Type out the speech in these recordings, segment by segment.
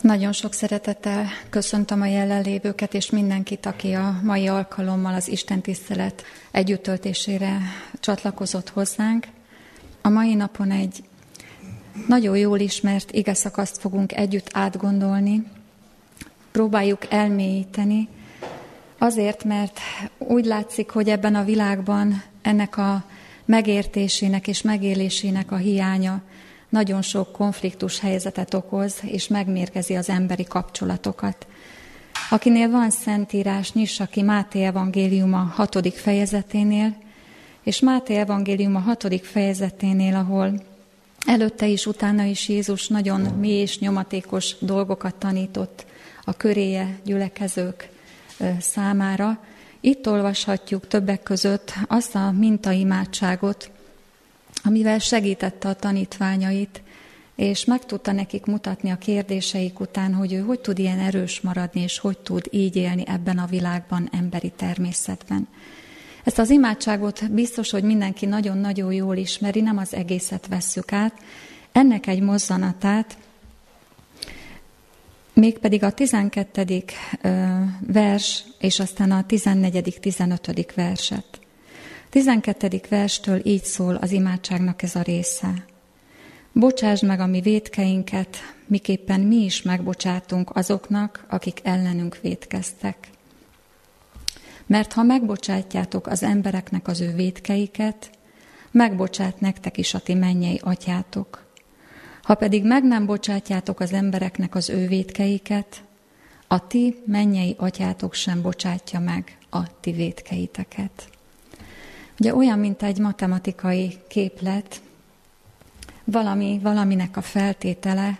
Nagyon sok szeretettel köszöntöm a jelenlévőket és mindenkit, aki a mai alkalommal az Isten tisztelet együttöltésére csatlakozott hozzánk. A mai napon egy nagyon jól ismert ige szakaszt fogunk együtt átgondolni, próbáljuk elmélyíteni, azért, mert úgy látszik, hogy ebben a világban ennek a megértésének és megélésének a hiánya nagyon sok konfliktus helyzetet okoz, és megmérgezi az emberi kapcsolatokat. Akinél van szentírás, nyissa ki Máté evangélium a hatodik fejezeténél, és Máté evangélium a hatodik fejezeténél, ahol előtte is, utána is Jézus nagyon mély és nyomatékos dolgokat tanított a köréje gyülekezők számára. Itt olvashatjuk többek között azt a mintaimádságot, amivel segítette a tanítványait, és meg tudta nekik mutatni a kérdéseik után, hogy ő hogy tud ilyen erős maradni, és hogy tud így élni ebben a világban, emberi természetben. Ezt az imádságot biztos, hogy mindenki nagyon-nagyon jól ismeri, nem az egészet vesszük át. Ennek egy mozzanatát, mégpedig a 12. vers, és aztán a 14. 15. verset. 12. verstől így szól az imádságnak ez a része. Bocsásd meg a mi védkeinket, miképpen mi is megbocsátunk azoknak, akik ellenünk védkeztek. Mert ha megbocsátjátok az embereknek az ő védkeiket, megbocsát nektek is a ti mennyei atyátok. Ha pedig meg nem bocsátjátok az embereknek az ő védkeiket, a ti mennyei atyátok sem bocsátja meg a ti védkeiteket. Ugye olyan, mint egy matematikai képlet, valami, valaminek a feltétele,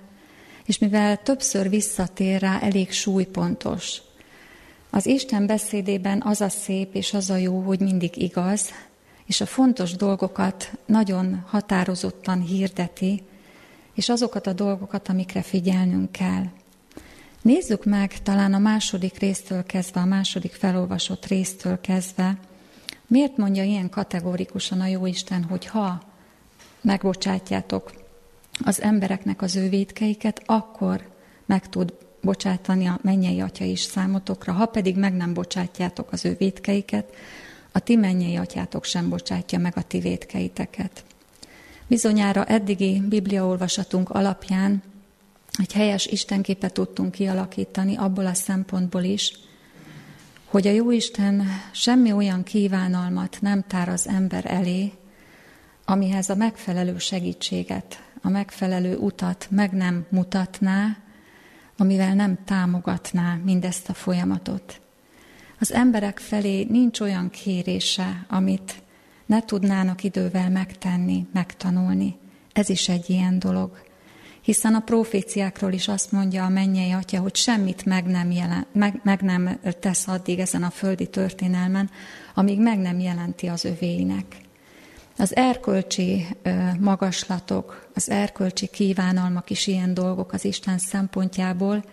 és mivel többször visszatér rá, elég súlypontos. Az Isten beszédében az a szép és az a jó, hogy mindig igaz, és a fontos dolgokat nagyon határozottan hirdeti, és azokat a dolgokat, amikre figyelnünk kell. Nézzük meg talán a második résztől kezdve, a második felolvasott résztől kezdve, Miért mondja ilyen kategórikusan a Jóisten, hogy ha megbocsátjátok az embereknek az ő védkeiket, akkor meg tud bocsátani a mennyei atya is számotokra, ha pedig meg nem bocsátjátok az ő védkeiket, a ti mennyei atyátok sem bocsátja meg a ti védkeiteket. Bizonyára eddigi bibliaolvasatunk alapján egy helyes istenképet tudtunk kialakítani abból a szempontból is, hogy a Jóisten semmi olyan kívánalmat nem tár az ember elé, amihez a megfelelő segítséget, a megfelelő utat meg nem mutatná, amivel nem támogatná mindezt a folyamatot. Az emberek felé nincs olyan kérése, amit ne tudnának idővel megtenni, megtanulni. Ez is egy ilyen dolog hiszen a proféciákról is azt mondja a mennyei atya, hogy semmit meg nem, jelen, meg, meg nem tesz addig ezen a földi történelmen, amíg meg nem jelenti az övéinek. Az erkölcsi magaslatok, az erkölcsi kívánalmak is ilyen dolgok az Isten szempontjából,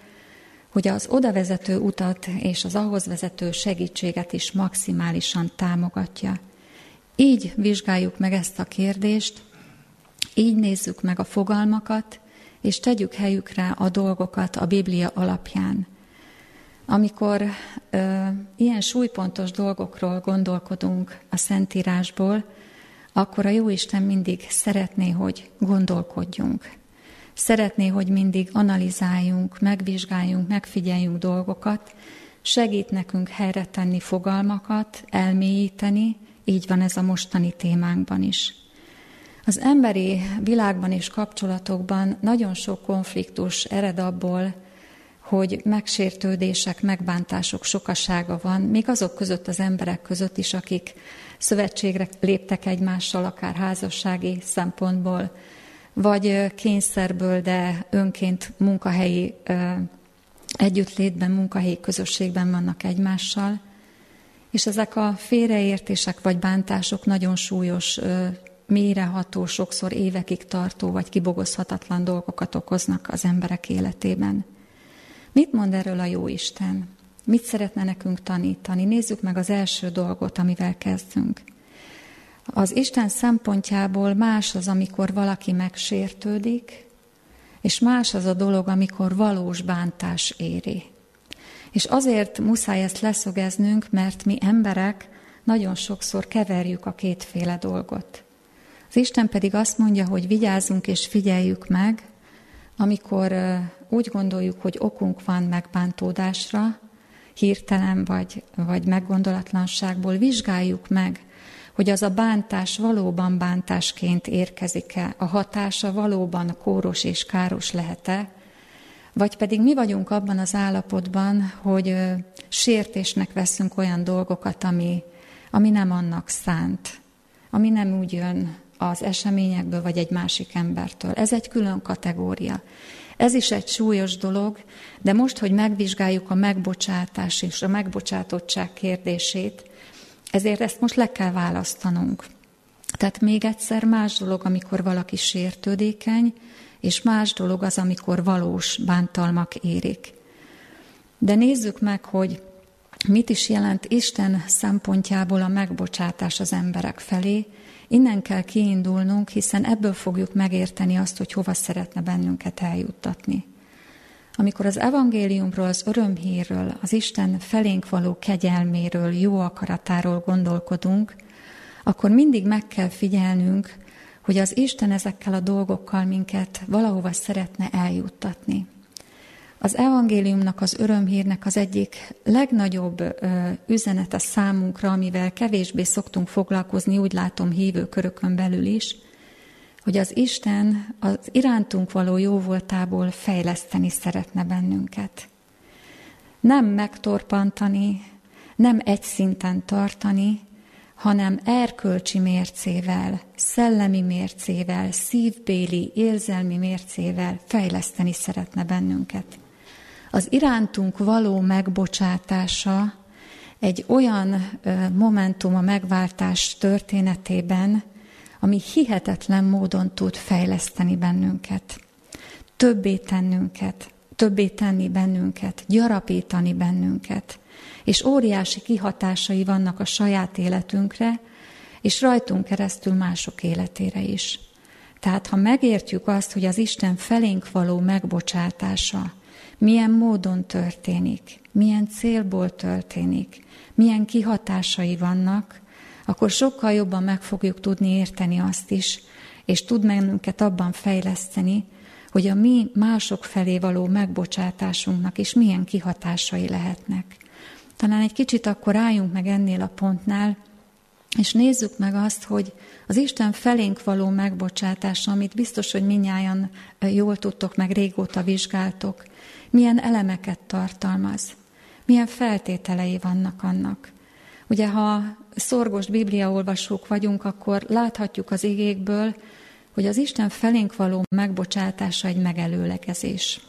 hogy az oda vezető utat és az ahhoz vezető segítséget is maximálisan támogatja. Így vizsgáljuk meg ezt a kérdést, így nézzük meg a fogalmakat, és tegyük helyükre a dolgokat a Biblia alapján. Amikor ö, ilyen súlypontos dolgokról gondolkodunk a Szentírásból, akkor a Jóisten mindig szeretné, hogy gondolkodjunk. Szeretné, hogy mindig analizáljunk, megvizsgáljunk, megfigyeljünk dolgokat, segít nekünk helyre tenni fogalmakat, elmélyíteni, így van ez a mostani témánkban is. Az emberi világban és kapcsolatokban nagyon sok konfliktus ered abból, hogy megsértődések, megbántások sokasága van, még azok között az emberek között is, akik szövetségre léptek egymással, akár házassági szempontból, vagy kényszerből, de önként munkahelyi együttlétben, munkahelyi közösségben vannak egymással. És ezek a félreértések vagy bántások nagyon súlyos mélyreható, sokszor évekig tartó vagy kibogozhatatlan dolgokat okoznak az emberek életében. Mit mond erről a jó Isten? Mit szeretne nekünk tanítani? Nézzük meg az első dolgot, amivel kezdünk. Az Isten szempontjából más az, amikor valaki megsértődik, és más az a dolog, amikor valós bántás éri. És azért muszáj ezt leszögeznünk, mert mi emberek nagyon sokszor keverjük a kétféle dolgot. Az Isten pedig azt mondja, hogy vigyázzunk és figyeljük meg, amikor úgy gondoljuk, hogy okunk van megbántódásra, hirtelen vagy, vagy meggondolatlanságból, vizsgáljuk meg, hogy az a bántás valóban bántásként érkezik-e, a hatása valóban kóros és káros lehet-e, vagy pedig mi vagyunk abban az állapotban, hogy sértésnek veszünk olyan dolgokat, ami, ami nem annak szánt, ami nem úgy jön az eseményekből, vagy egy másik embertől. Ez egy külön kategória. Ez is egy súlyos dolog, de most, hogy megvizsgáljuk a megbocsátás és a megbocsátottság kérdését, ezért ezt most le kell választanunk. Tehát még egyszer más dolog, amikor valaki sértődékeny, és más dolog az, amikor valós bántalmak érik. De nézzük meg, hogy mit is jelent Isten szempontjából a megbocsátás az emberek felé. Innen kell kiindulnunk, hiszen ebből fogjuk megérteni azt, hogy hova szeretne bennünket eljuttatni. Amikor az evangéliumról, az örömhírről, az Isten felénk való kegyelméről, jó akaratáról gondolkodunk, akkor mindig meg kell figyelnünk, hogy az Isten ezekkel a dolgokkal minket valahova szeretne eljuttatni. Az evangéliumnak, az örömhírnek az egyik legnagyobb üzenete számunkra, amivel kevésbé szoktunk foglalkozni, úgy látom hívő körökön belül is, hogy az Isten az irántunk való jóvoltából fejleszteni szeretne bennünket. Nem megtorpantani, nem egy szinten tartani, hanem erkölcsi mércével, szellemi mércével, szívbéli, érzelmi mércével fejleszteni szeretne bennünket. Az irántunk való megbocsátása egy olyan momentum a megváltás történetében, ami hihetetlen módon tud fejleszteni bennünket, többé tennünket, többé tenni bennünket, gyarapítani bennünket, és óriási kihatásai vannak a saját életünkre, és rajtunk keresztül mások életére is. Tehát ha megértjük azt, hogy az Isten felénk való megbocsátása milyen módon történik, milyen célból történik, milyen kihatásai vannak, akkor sokkal jobban meg fogjuk tudni érteni azt is, és tud bennünket abban fejleszteni, hogy a mi mások felé való megbocsátásunknak is milyen kihatásai lehetnek. Talán egy kicsit akkor álljunk meg ennél a pontnál, és nézzük meg azt, hogy az Isten felénk való megbocsátása, amit biztos, hogy minnyáján jól tudtok, meg régóta vizsgáltok, milyen elemeket tartalmaz, milyen feltételei vannak annak. Ugye, ha szorgos bibliaolvasók vagyunk, akkor láthatjuk az igékből, hogy az Isten felénk való megbocsátása egy megelőlegezés.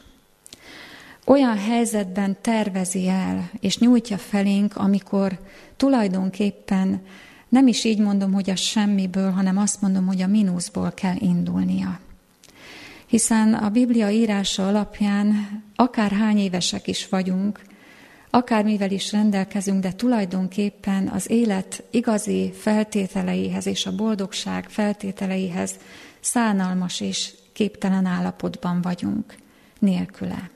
Olyan helyzetben tervezi el és nyújtja felénk, amikor tulajdonképpen nem is így mondom, hogy a semmiből, hanem azt mondom, hogy a mínuszból kell indulnia. Hiszen a Biblia írása alapján akár hány évesek is vagyunk, akármivel is rendelkezünk, de tulajdonképpen az élet igazi feltételeihez és a boldogság feltételeihez szánalmas és képtelen állapotban vagyunk nélküle.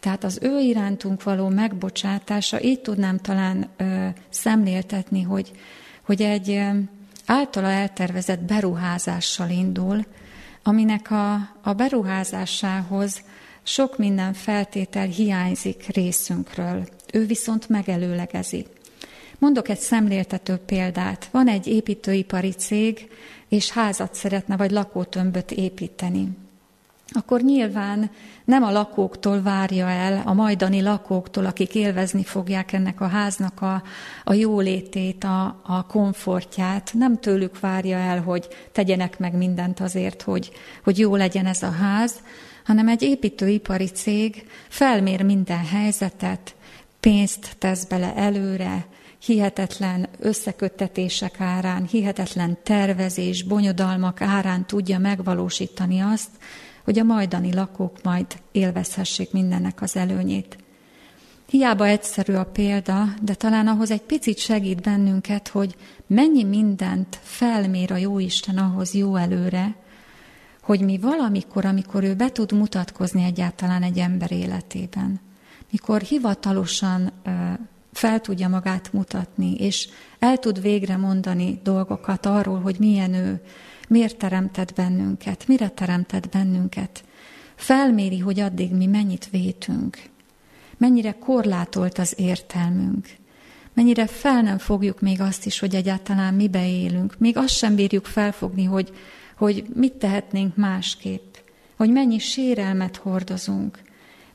Tehát az ő irántunk való megbocsátása, így tudnám talán ö, szemléltetni, hogy, hogy egy általa eltervezett beruházással indul, aminek a, a beruházásához sok minden feltétel hiányzik részünkről. Ő viszont megelőlegezi. Mondok egy szemléltető példát. Van egy építőipari cég, és házat szeretne, vagy lakótömböt építeni. Akkor nyilván nem a lakóktól várja el, a majdani lakóktól, akik élvezni fogják ennek a háznak a, a jólétét, a, a komfortját, nem tőlük várja el, hogy tegyenek meg mindent azért, hogy, hogy jó legyen ez a ház, hanem egy építőipari cég felmér minden helyzetet, pénzt tesz bele előre, hihetetlen összeköttetések árán, hihetetlen tervezés, bonyodalmak árán tudja megvalósítani azt, hogy a majdani lakók majd élvezhessék mindennek az előnyét. Hiába egyszerű a példa, de talán ahhoz egy picit segít bennünket, hogy mennyi mindent felmér a Jóisten ahhoz jó előre, hogy mi valamikor, amikor ő be tud mutatkozni egyáltalán egy ember életében, mikor hivatalosan fel tudja magát mutatni, és el tud végre mondani dolgokat arról, hogy milyen ő, miért teremtett bennünket, mire teremtett bennünket. Felméri, hogy addig mi mennyit vétünk, mennyire korlátolt az értelmünk, mennyire fel nem fogjuk még azt is, hogy egyáltalán mibe élünk. Még azt sem bírjuk felfogni, hogy, hogy mit tehetnénk másképp, hogy mennyi sérelmet hordozunk,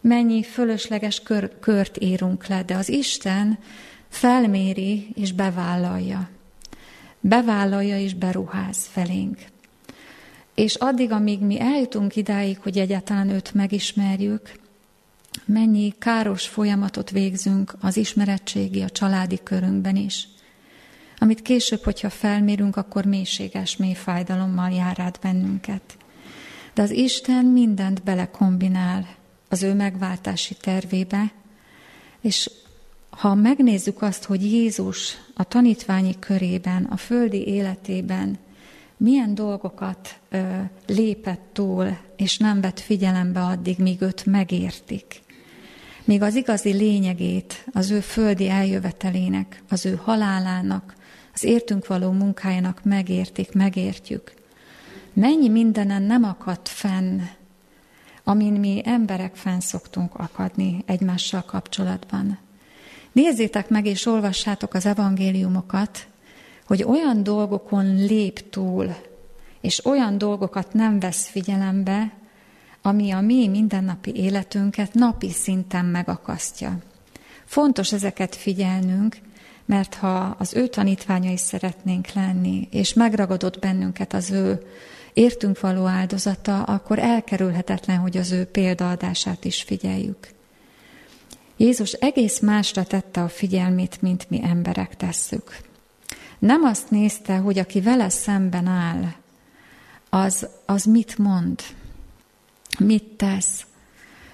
mennyi fölösleges kör, kört írunk le, de az Isten felméri és bevállalja. Bevállalja és beruház felénk. És addig, amíg mi eljutunk idáig, hogy egyáltalán őt megismerjük, mennyi káros folyamatot végzünk az ismeretségi, a családi körünkben is, amit később, hogyha felmérünk, akkor mélységes, mély fájdalommal jár át bennünket. De az Isten mindent belekombinál az ő megváltási tervébe, és ha megnézzük azt, hogy Jézus a tanítványi körében, a földi életében milyen dolgokat ö, lépett túl, és nem vett figyelembe addig, míg őt megértik. Míg az igazi lényegét, az ő földi eljövetelének, az ő halálának, az értünk való munkájának megértik, megértjük. Mennyi mindenen nem akadt fenn, amin mi emberek fenn szoktunk akadni egymással kapcsolatban. Nézzétek meg és olvassátok az evangéliumokat, hogy olyan dolgokon lép túl, és olyan dolgokat nem vesz figyelembe, ami a mi mindennapi életünket napi szinten megakasztja. Fontos ezeket figyelnünk, mert ha az ő tanítványai szeretnénk lenni, és megragadott bennünket az ő értünk való áldozata, akkor elkerülhetetlen, hogy az ő példaadását is figyeljük. Jézus egész másra tette a figyelmét, mint mi emberek tesszük. Nem azt nézte, hogy aki vele szemben áll, az, az mit mond, mit tesz,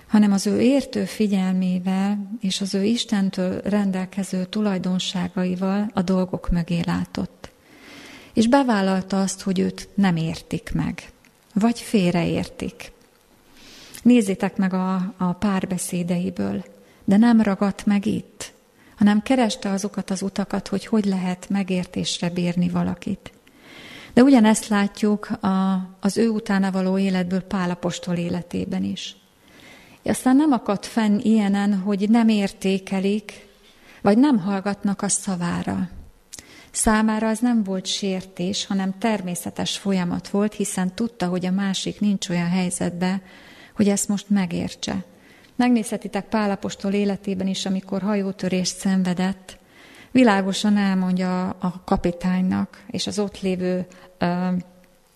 hanem az ő értő figyelmével és az ő Istentől rendelkező tulajdonságaival a dolgok mögé látott. És bevállalta azt, hogy őt nem értik meg, vagy félreértik. Nézzétek meg a, a párbeszédeiből, de nem ragadt meg itt, hanem kereste azokat az utakat, hogy hogy lehet megértésre bírni valakit. De ugyanezt látjuk a, az ő utána való életből Pálapostól életében is. Aztán nem akadt fenn ilyenen, hogy nem értékelik, vagy nem hallgatnak a szavára. Számára az nem volt sértés, hanem természetes folyamat volt, hiszen tudta, hogy a másik nincs olyan helyzetben, hogy ezt most megértse. Megnézhetitek Pálapostól életében is, amikor hajótörést szenvedett, világosan elmondja a kapitánynak és az ott lévő ö,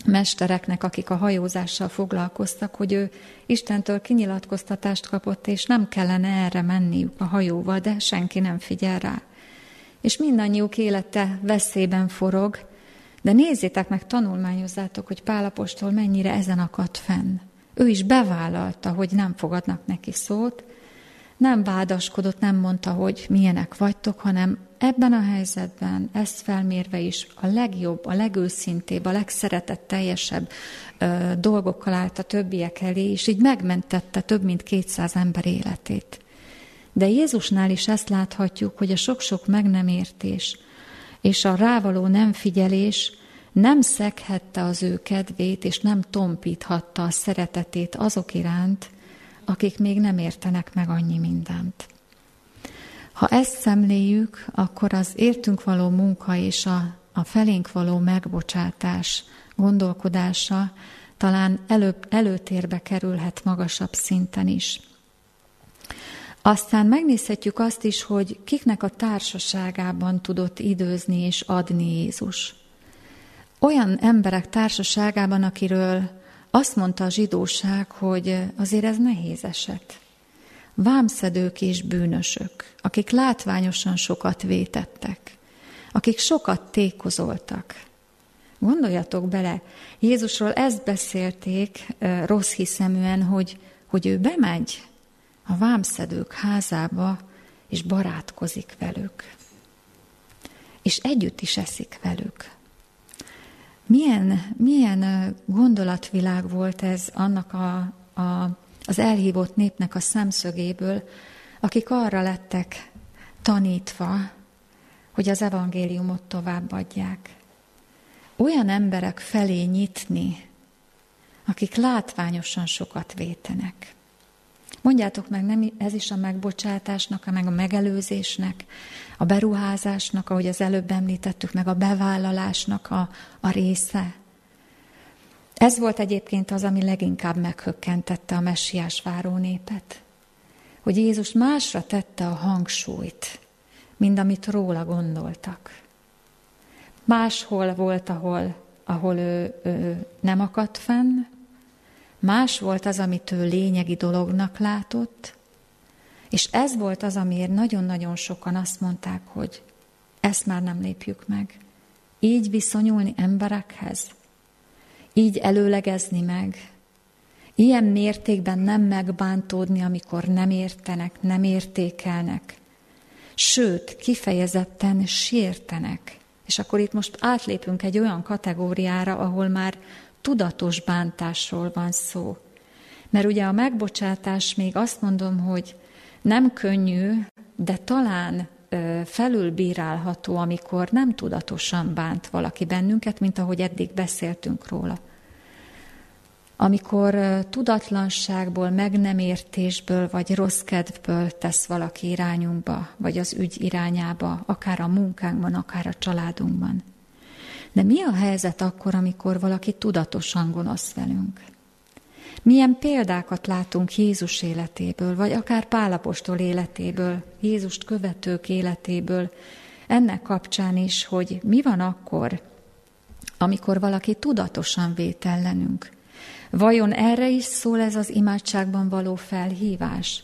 mestereknek, akik a hajózással foglalkoztak, hogy ő Istentől kinyilatkoztatást kapott, és nem kellene erre menniük a hajóval, de senki nem figyel rá. És mindannyiuk élete veszélyben forog, de nézzétek meg, tanulmányozzátok, hogy Pálapostól mennyire ezen akadt fenn. Ő is bevállalta, hogy nem fogadnak neki szót, nem vádaskodott, nem mondta, hogy milyenek vagytok, hanem ebben a helyzetben, ezt felmérve is a legjobb, a legőszintébb, a legszeretetteljesebb ö, dolgokkal állt a többiek elé, és így megmentette több mint 200 ember életét. De Jézusnál is ezt láthatjuk, hogy a sok-sok meg nem értés és a rávaló nem figyelés nem szeghette az ő kedvét, és nem tompíthatta a szeretetét azok iránt, akik még nem értenek meg annyi mindent. Ha ezt szemléljük, akkor az értünk való munka és a, a felénk való megbocsátás gondolkodása talán előbb, előtérbe kerülhet magasabb szinten is. Aztán megnézhetjük azt is, hogy kiknek a társaságában tudott időzni és adni Jézus. Olyan emberek társaságában, akiről azt mondta a zsidóság, hogy azért ez nehéz eset. Vámszedők és bűnösök, akik látványosan sokat vétettek, akik sokat tékozoltak. Gondoljatok bele, Jézusról ezt beszélték rossz hiszeműen, hogy, hogy ő bemegy a vámszedők házába, és barátkozik velük. És együtt is eszik velük. Milyen, milyen gondolatvilág volt ez annak a, a, az elhívott népnek a szemszögéből, akik arra lettek tanítva, hogy az evangéliumot továbbadják. Olyan emberek felé nyitni, akik látványosan sokat vétenek. Mondjátok meg, nem ez is a megbocsátásnak, meg a megelőzésnek, a beruházásnak, ahogy az előbb említettük, meg a bevállalásnak a, a része. Ez volt egyébként az, ami leginkább meghökkentette a messiás váró népet. Hogy Jézus másra tette a hangsúlyt, mint amit róla gondoltak. Máshol volt, ahol, ahol ő, ő nem akadt fenn, más volt az, amit ő lényegi dolognak látott, és ez volt az, amiért nagyon-nagyon sokan azt mondták, hogy ezt már nem lépjük meg. Így viszonyulni emberekhez, így előlegezni meg, ilyen mértékben nem megbántódni, amikor nem értenek, nem értékelnek, sőt, kifejezetten sértenek. És akkor itt most átlépünk egy olyan kategóriára, ahol már tudatos bántásról van szó. Mert ugye a megbocsátás még azt mondom, hogy nem könnyű, de talán felülbírálható, amikor nem tudatosan bánt valaki bennünket, mint ahogy eddig beszéltünk róla. Amikor tudatlanságból, meg nem értésből, vagy rossz kedvből tesz valaki irányunkba, vagy az ügy irányába, akár a munkánkban, akár a családunkban. De mi a helyzet akkor, amikor valaki tudatosan gonosz velünk? Milyen példákat látunk Jézus életéből, vagy akár Pálapostól életéből, Jézust követők életéből, ennek kapcsán is, hogy mi van akkor, amikor valaki tudatosan vét ellenünk. Vajon erre is szól ez az imádságban való felhívás?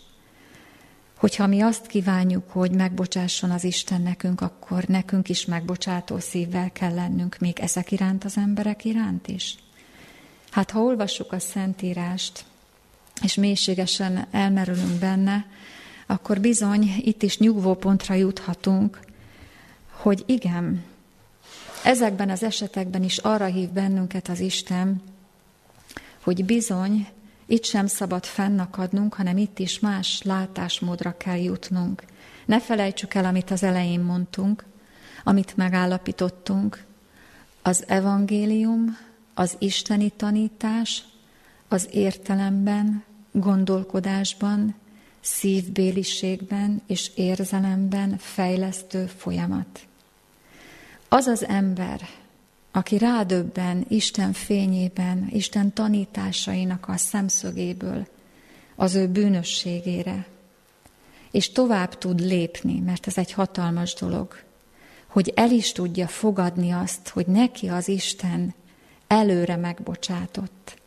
Hogyha mi azt kívánjuk, hogy megbocsásson az Isten nekünk, akkor nekünk is megbocsátó szívvel kell lennünk, még ezek iránt az emberek iránt is. Hát ha olvassuk a Szentírást, és mélységesen elmerülünk benne, akkor bizony itt is nyugvópontra juthatunk, hogy igen, ezekben az esetekben is arra hív bennünket az Isten, hogy bizony itt sem szabad fennakadnunk, hanem itt is más látásmódra kell jutnunk. Ne felejtsük el, amit az elején mondtunk, amit megállapítottunk. Az evangélium, az isteni tanítás, az értelemben, gondolkodásban, szívbéliségben és érzelemben fejlesztő folyamat. Az az ember, aki rádöbben Isten fényében, Isten tanításainak a szemszögéből az ő bűnösségére, és tovább tud lépni, mert ez egy hatalmas dolog, hogy el is tudja fogadni azt, hogy neki az Isten előre megbocsátott,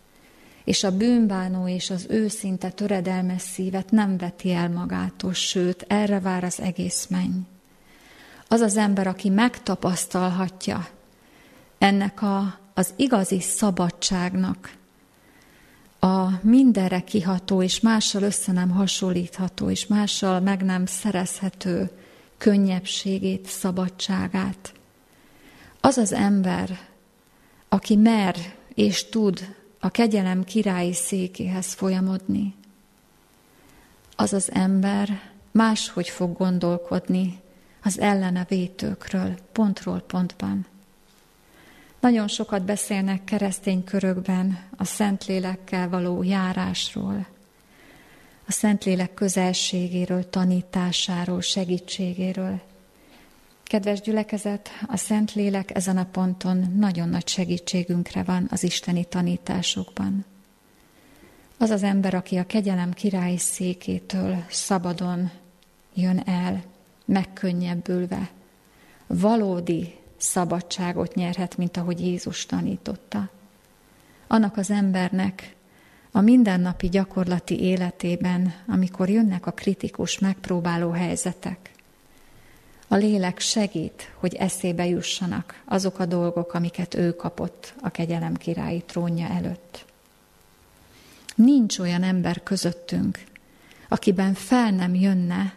és a bűnbánó és az őszinte töredelmes szívet nem veti el magától, sőt, erre vár az egész menny. Az az ember, aki megtapasztalhatja, ennek a, az igazi szabadságnak a mindenre kiható és mással össze nem hasonlítható és mással meg nem szerezhető könnyebbségét, szabadságát. Az az ember, aki mer és tud a kegyelem királyi székéhez folyamodni, az az ember máshogy fog gondolkodni az ellene vétőkről, pontról pontban. Nagyon sokat beszélnek keresztény körökben a Szentlélekkel való járásról, a Szentlélek közelségéről, tanításáról, segítségéről. Kedves gyülekezet, a Szentlélek ezen a ponton nagyon nagy segítségünkre van az isteni tanításokban. Az az ember, aki a kegyelem királyi székétől szabadon jön el, megkönnyebbülve, valódi szabadságot nyerhet, mint ahogy Jézus tanította. Annak az embernek a mindennapi gyakorlati életében, amikor jönnek a kritikus, megpróbáló helyzetek, a lélek segít, hogy eszébe jussanak azok a dolgok, amiket ő kapott a kegyelem királyi trónja előtt. Nincs olyan ember közöttünk, akiben fel nem jönne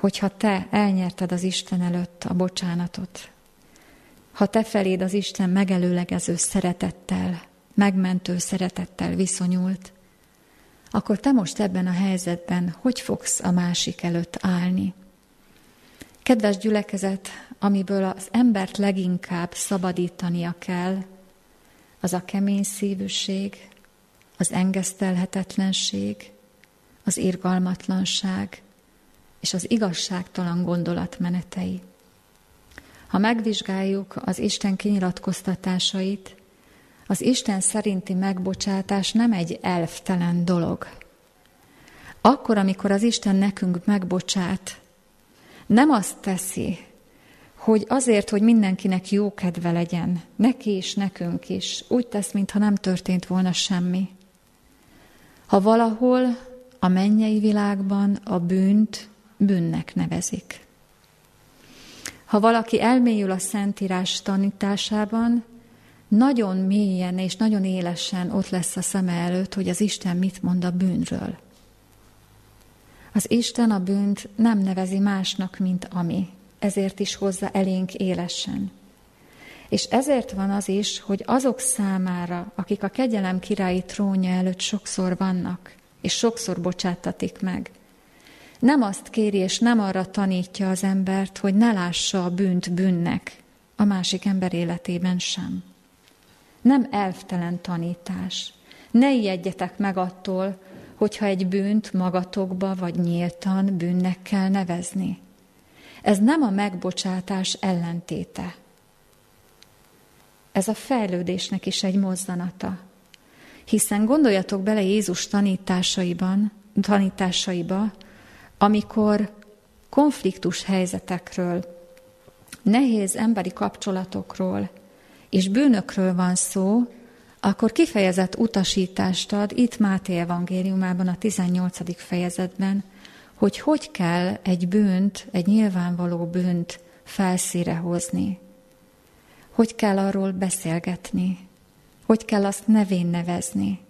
hogyha te elnyerted az Isten előtt a bocsánatot, ha te feléd az Isten megelőlegező szeretettel, megmentő szeretettel viszonyult, akkor te most ebben a helyzetben hogy fogsz a másik előtt állni? Kedves gyülekezet, amiből az embert leginkább szabadítania kell, az a kemény szívűség, az engesztelhetetlenség, az irgalmatlanság és az igazságtalan gondolatmenetei. Ha megvizsgáljuk az Isten kinyilatkoztatásait, az Isten szerinti megbocsátás nem egy elftelen dolog. Akkor, amikor az Isten nekünk megbocsát, nem azt teszi, hogy azért, hogy mindenkinek jó kedve legyen, neki is, nekünk is, úgy tesz, mintha nem történt volna semmi. Ha valahol a mennyei világban a bűnt bűnnek nevezik. Ha valaki elmélyül a Szentírás tanításában, nagyon mélyen és nagyon élesen ott lesz a szeme előtt, hogy az Isten mit mond a bűnről. Az Isten a bűnt nem nevezi másnak, mint ami, ezért is hozza elénk élesen. És ezért van az is, hogy azok számára, akik a kegyelem királyi trónja előtt sokszor vannak, és sokszor bocsátatik meg, nem azt kéri, és nem arra tanítja az embert, hogy ne lássa a bűnt bűnnek, a másik ember életében sem. Nem elvtelen tanítás. Ne ijedjetek meg attól, hogyha egy bűnt magatokba vagy nyíltan bűnnek kell nevezni. Ez nem a megbocsátás ellentéte. Ez a fejlődésnek is egy mozzanata. Hiszen gondoljatok bele Jézus tanításaiban, tanításaiba, amikor konfliktus helyzetekről, nehéz emberi kapcsolatokról és bűnökről van szó, akkor kifejezett utasítást ad itt Máté evangéliumában a 18. fejezetben, hogy hogy kell egy bűnt, egy nyilvánvaló bűnt felszíre hozni. Hogy kell arról beszélgetni, hogy kell azt nevén nevezni,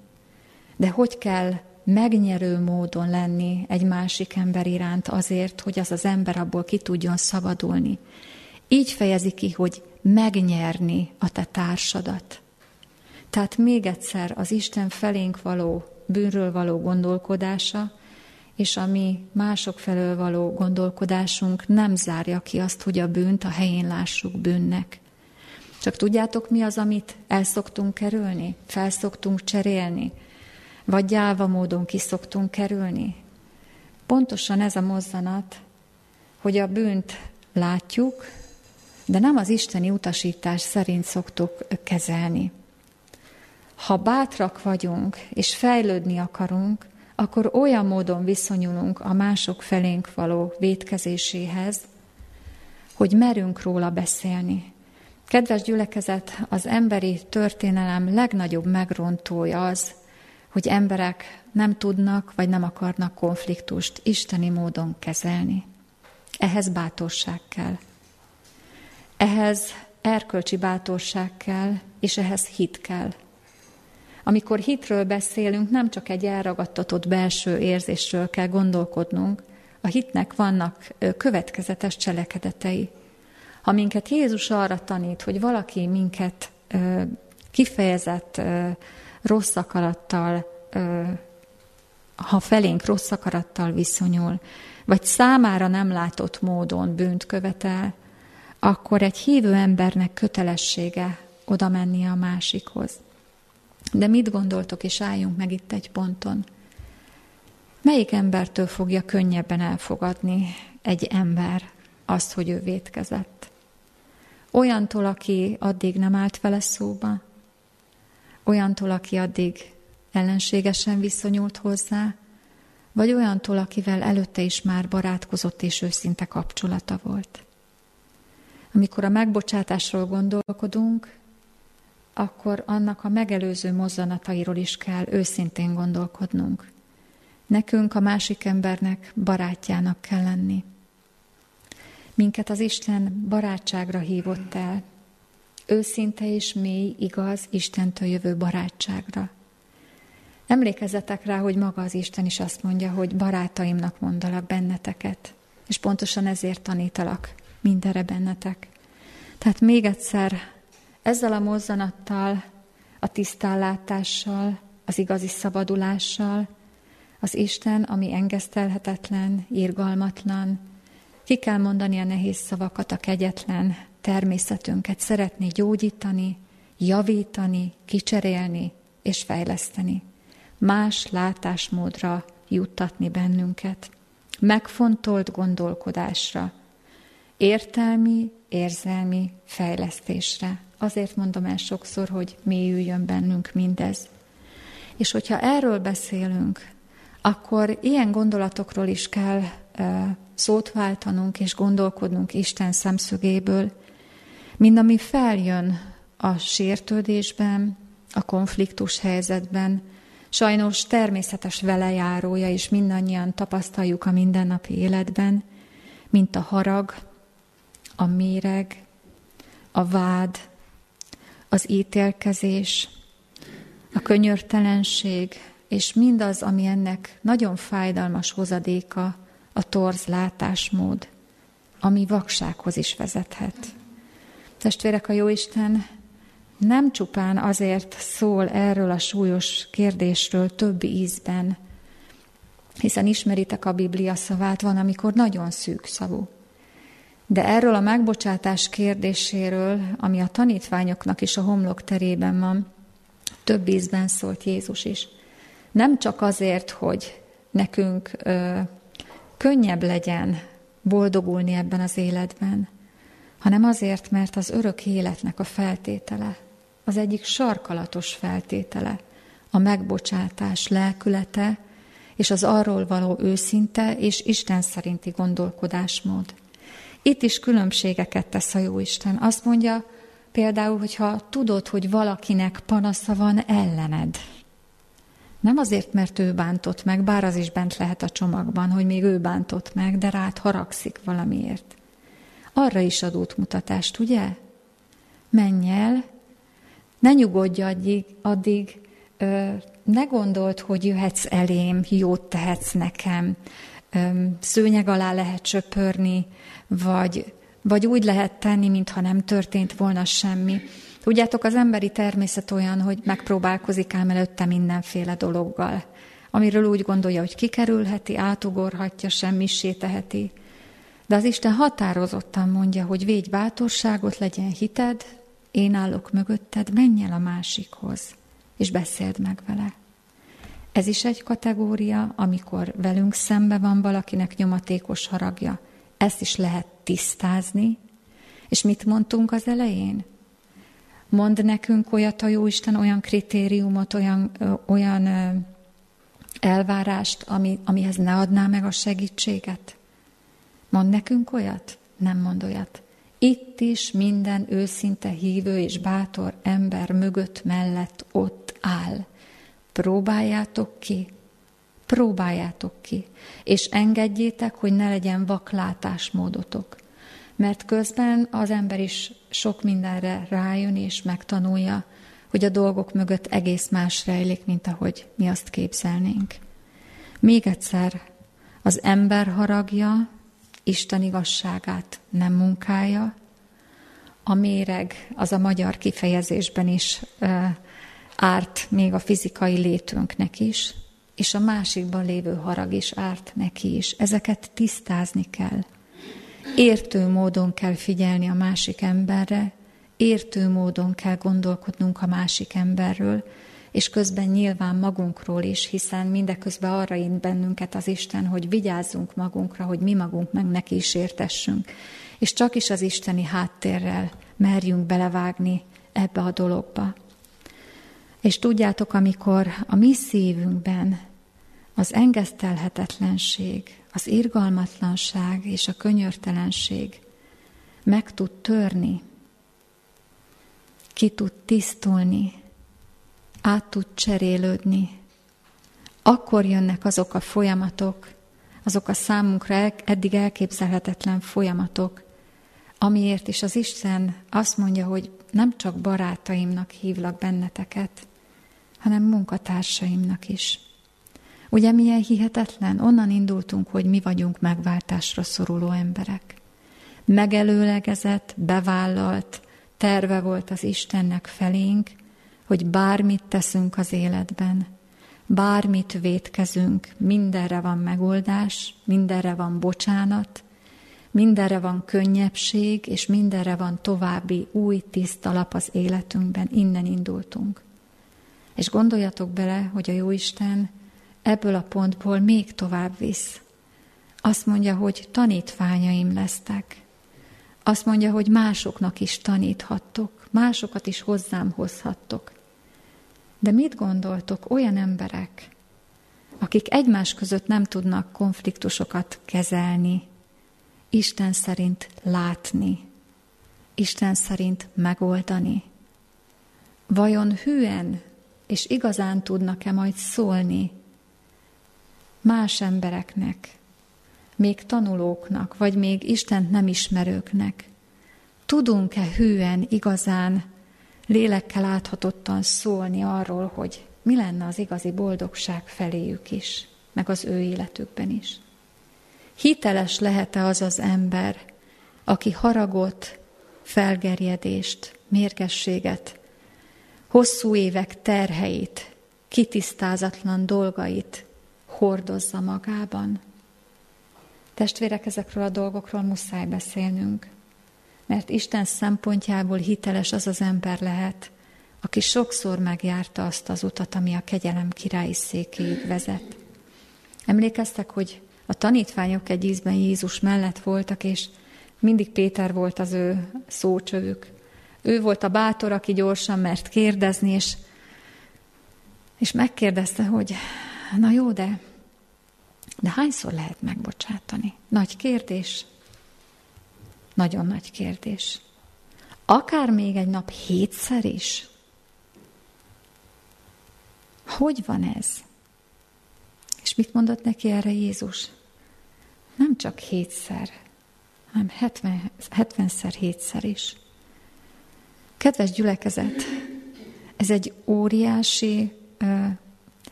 de hogy kell megnyerő módon lenni egy másik ember iránt azért, hogy az az ember abból ki tudjon szabadulni. Így fejezi ki, hogy megnyerni a te társadat. Tehát még egyszer az Isten felénk való bűnről való gondolkodása, és a mi mások felől való gondolkodásunk nem zárja ki azt, hogy a bűnt a helyén lássuk bűnnek. Csak tudjátok, mi az, amit el szoktunk kerülni, felszoktunk cserélni, vagy gyáva módon kiszoktunk kerülni? Pontosan ez a mozzanat, hogy a bűnt látjuk, de nem az isteni utasítás szerint szoktuk kezelni. Ha bátrak vagyunk, és fejlődni akarunk, akkor olyan módon viszonyulunk a mások felénk való vétkezéséhez, hogy merünk róla beszélni. Kedves gyülekezet, az emberi történelem legnagyobb megrontója az, hogy emberek nem tudnak vagy nem akarnak konfliktust isteni módon kezelni. Ehhez bátorság kell. Ehhez erkölcsi bátorság kell, és ehhez hit kell. Amikor hitről beszélünk, nem csak egy elragadtatott belső érzésről kell gondolkodnunk, a hitnek vannak következetes cselekedetei. Ha minket Jézus arra tanít, hogy valaki minket kifejezett rossz akarattal, ha felénk rossz akarattal viszonyul, vagy számára nem látott módon bűnt követel, akkor egy hívő embernek kötelessége oda menni a másikhoz. De mit gondoltok, és álljunk meg itt egy ponton. Melyik embertől fogja könnyebben elfogadni egy ember azt, hogy ő vétkezett? Olyantól, aki addig nem állt vele szóba, olyantól, aki addig ellenségesen viszonyult hozzá, vagy olyantól, akivel előtte is már barátkozott és őszinte kapcsolata volt. Amikor a megbocsátásról gondolkodunk, akkor annak a megelőző mozzanatairól is kell őszintén gondolkodnunk. Nekünk a másik embernek barátjának kell lenni. Minket az Isten barátságra hívott el, őszinte és mély, igaz, Istentől jövő barátságra. Emlékezzetek rá, hogy maga az Isten is azt mondja, hogy barátaimnak mondalak benneteket, és pontosan ezért tanítalak mindenre bennetek. Tehát még egyszer, ezzel a mozzanattal, a tisztállátással, az igazi szabadulással, az Isten, ami engesztelhetetlen, irgalmatlan, ki kell mondani a nehéz szavakat, a kegyetlen természetünket, szeretné gyógyítani, javítani, kicserélni és fejleszteni. Más látásmódra juttatni bennünket, megfontolt gondolkodásra, értelmi, érzelmi fejlesztésre. Azért mondom el sokszor, hogy mélyüljön bennünk mindez. És hogyha erről beszélünk, akkor ilyen gondolatokról is kell szót váltanunk és gondolkodnunk Isten szemszögéből, mind ami feljön a sértődésben, a konfliktus helyzetben, sajnos természetes velejárója, és mindannyian tapasztaljuk a mindennapi életben, mint a harag, a méreg, a vád, az ítélkezés, a könyörtelenség, és mindaz, ami ennek nagyon fájdalmas hozadéka, a torz látásmód, ami vaksághoz is vezethet. Testvérek, a Jóisten nem csupán azért szól erről a súlyos kérdésről több ízben, hiszen ismeritek a Biblia szavát, van, amikor nagyon szűk szavú. De erről a megbocsátás kérdéséről, ami a tanítványoknak is a homlok terében van, több ízben szólt Jézus is. Nem csak azért, hogy nekünk ö, könnyebb legyen boldogulni ebben az életben, hanem azért, mert az örök életnek a feltétele, az egyik sarkalatos feltétele, a megbocsátás lelkülete, és az arról való őszinte és Isten szerinti gondolkodásmód. Itt is különbségeket tesz a Jóisten. Azt mondja például, hogyha tudod, hogy valakinek panasza van ellened, nem azért, mert ő bántott meg, bár az is bent lehet a csomagban, hogy még ő bántott meg, de rád haragszik valamiért. Arra is ad útmutatást, ugye? Menj el, ne nyugodj addig, addig ö, ne gondold, hogy jöhetsz elém, jót tehetsz nekem, ö, szőnyeg alá lehet söpörni, vagy, vagy úgy lehet tenni, mintha nem történt volna semmi. Tudjátok, az emberi természet olyan, hogy megpróbálkozik ám előtte mindenféle dologgal, amiről úgy gondolja, hogy kikerülheti, átugorhatja, semmisé teheti. De az Isten határozottan mondja, hogy védj bátorságot, legyen hited, én állok mögötted, menj el a másikhoz, és beszéld meg vele. Ez is egy kategória, amikor velünk szembe van valakinek nyomatékos haragja. Ezt is lehet tisztázni. És mit mondtunk az elején? Mond nekünk olyat a Jóisten, olyan kritériumot, olyan, olyan elvárást, ami, amihez ne adná meg a segítséget? Mond nekünk olyat? Nem mond olyat. Itt is minden őszinte hívő és bátor ember mögött mellett ott áll. Próbáljátok ki, próbáljátok ki, és engedjétek, hogy ne legyen vaklátásmódotok mert közben az ember is sok mindenre rájön és megtanulja, hogy a dolgok mögött egész más rejlik, mint ahogy mi azt képzelnénk. Még egyszer, az ember haragja Isten igazságát nem munkálja, a méreg az a magyar kifejezésben is árt még a fizikai létünknek is, és a másikban lévő harag is árt neki is. Ezeket tisztázni kell. Értő módon kell figyelni a másik emberre, értő módon kell gondolkodnunk a másik emberről, és közben nyilván magunkról is, hiszen mindeközben arra int bennünket az Isten, hogy vigyázzunk magunkra, hogy mi magunk meg neki is értessünk. És csak is az isteni háttérrel merjünk belevágni ebbe a dologba. És tudjátok, amikor a mi szívünkben az engesztelhetetlenség, az irgalmatlanság és a könyörtelenség meg tud törni, ki tud tisztulni, át tud cserélődni, akkor jönnek azok a folyamatok, azok a számunkra eddig elképzelhetetlen folyamatok, amiért is az Isten azt mondja, hogy nem csak barátaimnak hívlak benneteket, hanem munkatársaimnak is. Ugye milyen hihetetlen? Onnan indultunk, hogy mi vagyunk megváltásra szoruló emberek. megelőlegezett, bevállalt terve volt az Istennek felénk, hogy bármit teszünk az életben, bármit vétkezünk, mindenre van megoldás, mindenre van bocsánat, mindenre van könnyebbség, és mindenre van további új tiszta lap az életünkben, innen indultunk. És gondoljatok bele, hogy a Jóisten ebből a pontból még tovább visz. Azt mondja, hogy tanítványaim lesztek. Azt mondja, hogy másoknak is taníthattok, másokat is hozzám hozhattok. De mit gondoltok, olyan emberek, akik egymás között nem tudnak konfliktusokat kezelni, Isten szerint látni, Isten szerint megoldani, vajon hűen és igazán tudnak-e majd szólni más embereknek, még tanulóknak, vagy még Istent nem ismerőknek? Tudunk-e hűen, igazán, lélekkel áthatottan szólni arról, hogy mi lenne az igazi boldogság feléjük is, meg az ő életükben is? Hiteles lehet-e az az ember, aki haragot, felgerjedést, mérgességet, hosszú évek terheit, kitisztázatlan dolgait hordozza magában? Testvérek, ezekről a dolgokról muszáj beszélnünk, mert Isten szempontjából hiteles az az ember lehet, aki sokszor megjárta azt az utat, ami a kegyelem királyi székéig vezet. Emlékeztek, hogy a tanítványok egy ízben Jézus mellett voltak, és mindig Péter volt az ő szócsövük. Ő volt a bátor, aki gyorsan mert kérdezni, és, és megkérdezte, hogy na jó, de de hányszor lehet megbocsátani? Nagy kérdés. Nagyon nagy kérdés. Akár még egy nap hétszer is. Hogy van ez? És mit mondott neki erre Jézus? Nem csak hétszer, hanem 70, 70-szer, hétszer is. Kedves gyülekezet, ez egy óriási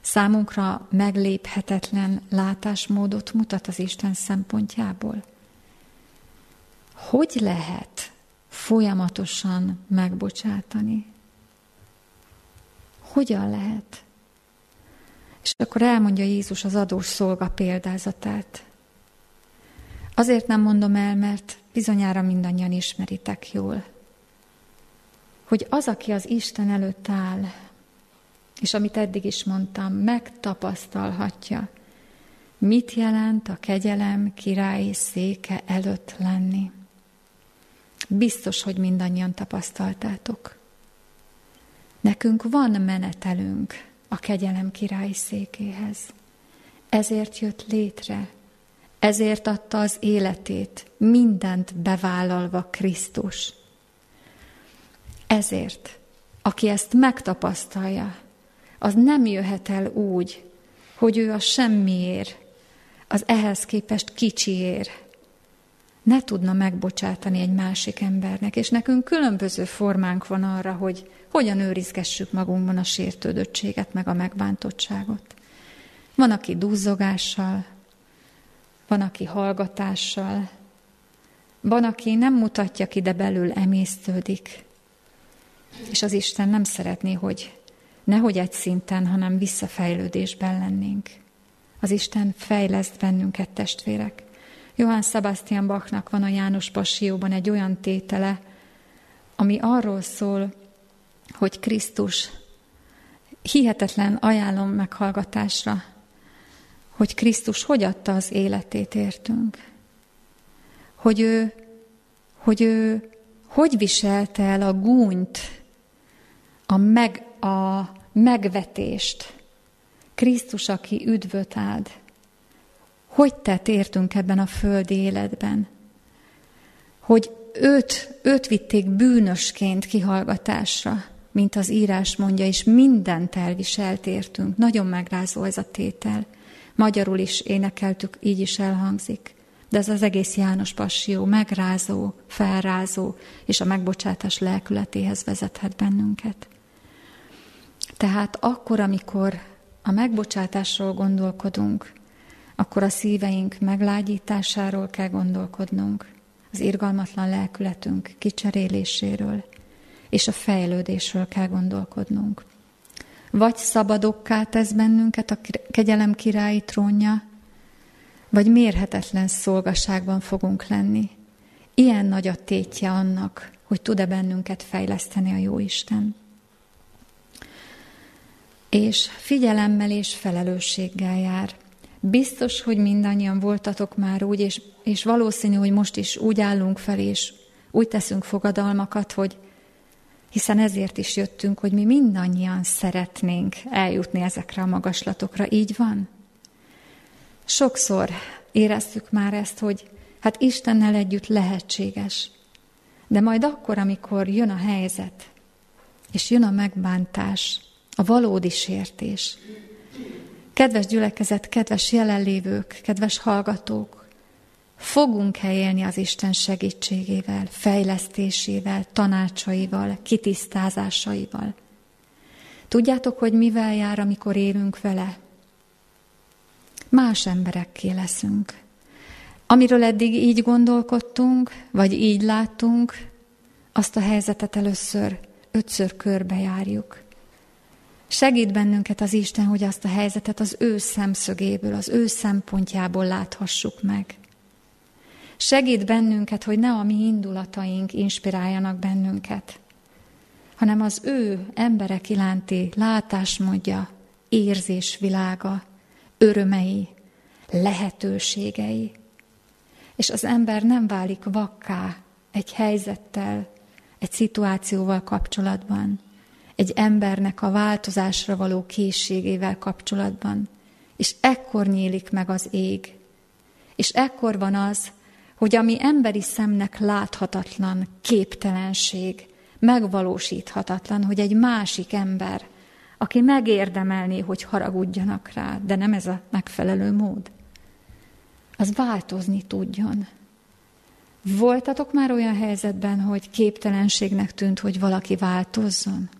számunkra megléphetetlen látásmódot mutat az Isten szempontjából. Hogy lehet folyamatosan megbocsátani? Hogyan lehet? És akkor elmondja Jézus az adós szolga példázatát. Azért nem mondom el, mert bizonyára mindannyian ismeritek jól, hogy az, aki az Isten előtt áll, és amit eddig is mondtam, megtapasztalhatja, mit jelent a kegyelem királyi széke előtt lenni. Biztos, hogy mindannyian tapasztaltátok. Nekünk van menetelünk a kegyelem királyi székéhez. Ezért jött létre, ezért adta az életét, mindent bevállalva Krisztus. Ezért, aki ezt megtapasztalja, az nem jöhet el úgy, hogy ő a semmiért, az ehhez képest kicsiért ne tudna megbocsátani egy másik embernek. És nekünk különböző formánk van arra, hogy hogyan őrizgessük magunkban a sértődöttséget, meg a megbántottságot. Van, aki duzzogással, van, aki hallgatással, van, aki nem mutatja ki, de belül emésztődik. És az Isten nem szeretné, hogy nehogy egy szinten, hanem visszafejlődésben lennénk. Az Isten fejleszt bennünket, testvérek. Johann Sebastian Bachnak van a János Passióban egy olyan tétele, ami arról szól, hogy Krisztus hihetetlen ajánlom meghallgatásra, hogy Krisztus hogy adta az életét értünk. Hogy ő, hogy ő hogy viselte el a gúnyt, a, meg, a megvetést. Krisztus, aki üdvöt áld. Hogy tett értünk ebben a földi életben? Hogy őt, őt vitték bűnösként kihallgatásra, mint az írás mondja, és mindent elviselt értünk. Nagyon megrázó ez a tétel. Magyarul is énekeltük, így is elhangzik. De ez az egész János Passió megrázó, felrázó, és a megbocsátás lelkületéhez vezethet bennünket. Tehát akkor, amikor a megbocsátásról gondolkodunk, akkor a szíveink meglágyításáról kell gondolkodnunk, az irgalmatlan lelkületünk kicseréléséről és a fejlődésről kell gondolkodnunk. Vagy szabadokká tesz bennünket a kegyelem királyi trónja, vagy mérhetetlen szolgaságban fogunk lenni. Ilyen nagy a tétje annak, hogy tud-e bennünket fejleszteni a Jóisten. És figyelemmel és felelősséggel jár. Biztos, hogy mindannyian voltatok már úgy, és, és valószínű, hogy most is úgy állunk fel, és úgy teszünk fogadalmakat, hogy hiszen ezért is jöttünk, hogy mi mindannyian szeretnénk eljutni ezekre a magaslatokra. Így van? Sokszor éreztük már ezt, hogy hát Istennel együtt lehetséges. De majd akkor, amikor jön a helyzet, és jön a megbántás, a valódi sértés. Kedves gyülekezet, kedves jelenlévők, kedves hallgatók, fogunk-e élni az Isten segítségével, fejlesztésével, tanácsaival, kitisztázásaival? Tudjátok, hogy mivel jár, amikor élünk vele? Más emberekké leszünk. Amiről eddig így gondolkodtunk, vagy így láttunk, azt a helyzetet először ötször körbejárjuk. Segít bennünket az Isten, hogy azt a helyzetet az ő szemszögéből, az ő szempontjából láthassuk meg. Segít bennünket, hogy ne a mi indulataink inspiráljanak bennünket, hanem az ő emberek iránti látásmódja, érzésvilága, örömei, lehetőségei. És az ember nem válik vakká egy helyzettel, egy szituációval kapcsolatban, egy embernek a változásra való készségével kapcsolatban, és ekkor nyílik meg az ég. És ekkor van az, hogy ami emberi szemnek láthatatlan képtelenség, megvalósíthatatlan, hogy egy másik ember, aki megérdemelné, hogy haragudjanak rá, de nem ez a megfelelő mód, az változni tudjon. Voltatok már olyan helyzetben, hogy képtelenségnek tűnt, hogy valaki változzon?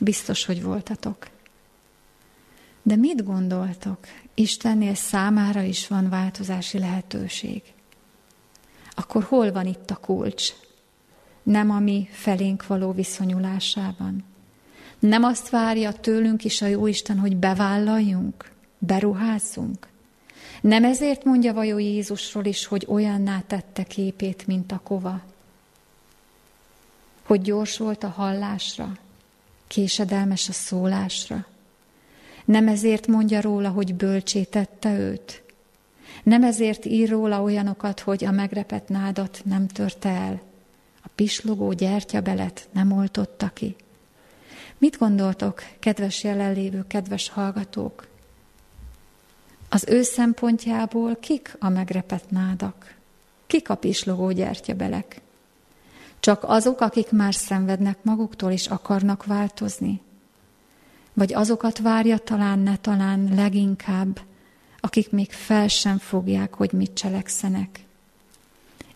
Biztos, hogy voltatok. De mit gondoltok? Istennél számára is van változási lehetőség akkor hol van itt a kulcs? Nem a mi felénk való viszonyulásában. Nem azt várja tőlünk is a Jóisten, hogy bevállaljunk, beruházzunk. Nem ezért mondja vajó Jézusról is, hogy olyanná tette képét, mint a kova. Hogy gyors volt a hallásra, késedelmes a szólásra. Nem ezért mondja róla, hogy bölcsétette őt, nem ezért ír róla olyanokat, hogy a megrepett nádat nem törte el, a pislogó gyertyabelet nem oltotta ki. Mit gondoltok, kedves jelenlévő, kedves hallgatók? Az ő szempontjából kik a megrepett nádak? Kik a pislogó gyertyabelek? Csak azok, akik már szenvednek maguktól és akarnak változni? Vagy azokat várja talán, ne talán leginkább, akik még fel sem fogják, hogy mit cselekszenek.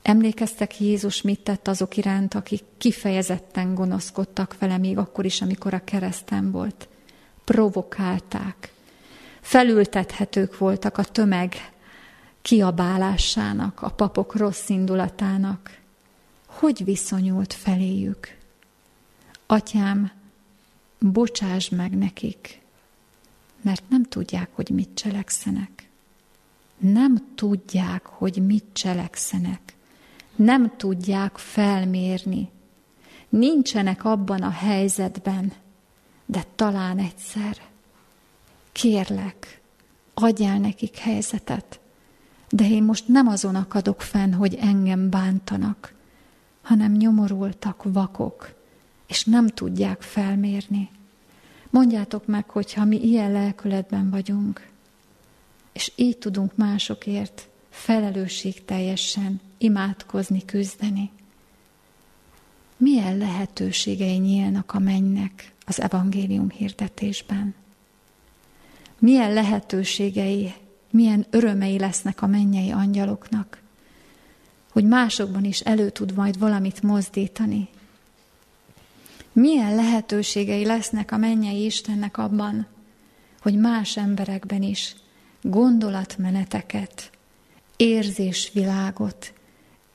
Emlékeztek Jézus mit tett azok iránt, akik kifejezetten gonoszkodtak vele még akkor is, amikor a kereszten volt. Provokálták. Felültethetők voltak a tömeg kiabálásának, a papok rossz indulatának. Hogy viszonyult feléjük? Atyám, bocsáss meg nekik, mert nem tudják, hogy mit cselekszenek. Nem tudják, hogy mit cselekszenek. Nem tudják felmérni. Nincsenek abban a helyzetben, de talán egyszer. Kérlek, adjál nekik helyzetet, de én most nem azon akadok fenn, hogy engem bántanak, hanem nyomorultak, vakok, és nem tudják felmérni. Mondjátok meg, hogyha mi ilyen lelkületben vagyunk, és így tudunk másokért felelősségteljesen imádkozni, küzdeni. Milyen lehetőségei nyílnak a mennynek az evangélium hirdetésben? Milyen lehetőségei, milyen örömei lesznek a mennyei angyaloknak, hogy másokban is elő tud majd valamit mozdítani, milyen lehetőségei lesznek a mennyei Istennek abban, hogy más emberekben is gondolatmeneteket, érzésvilágot,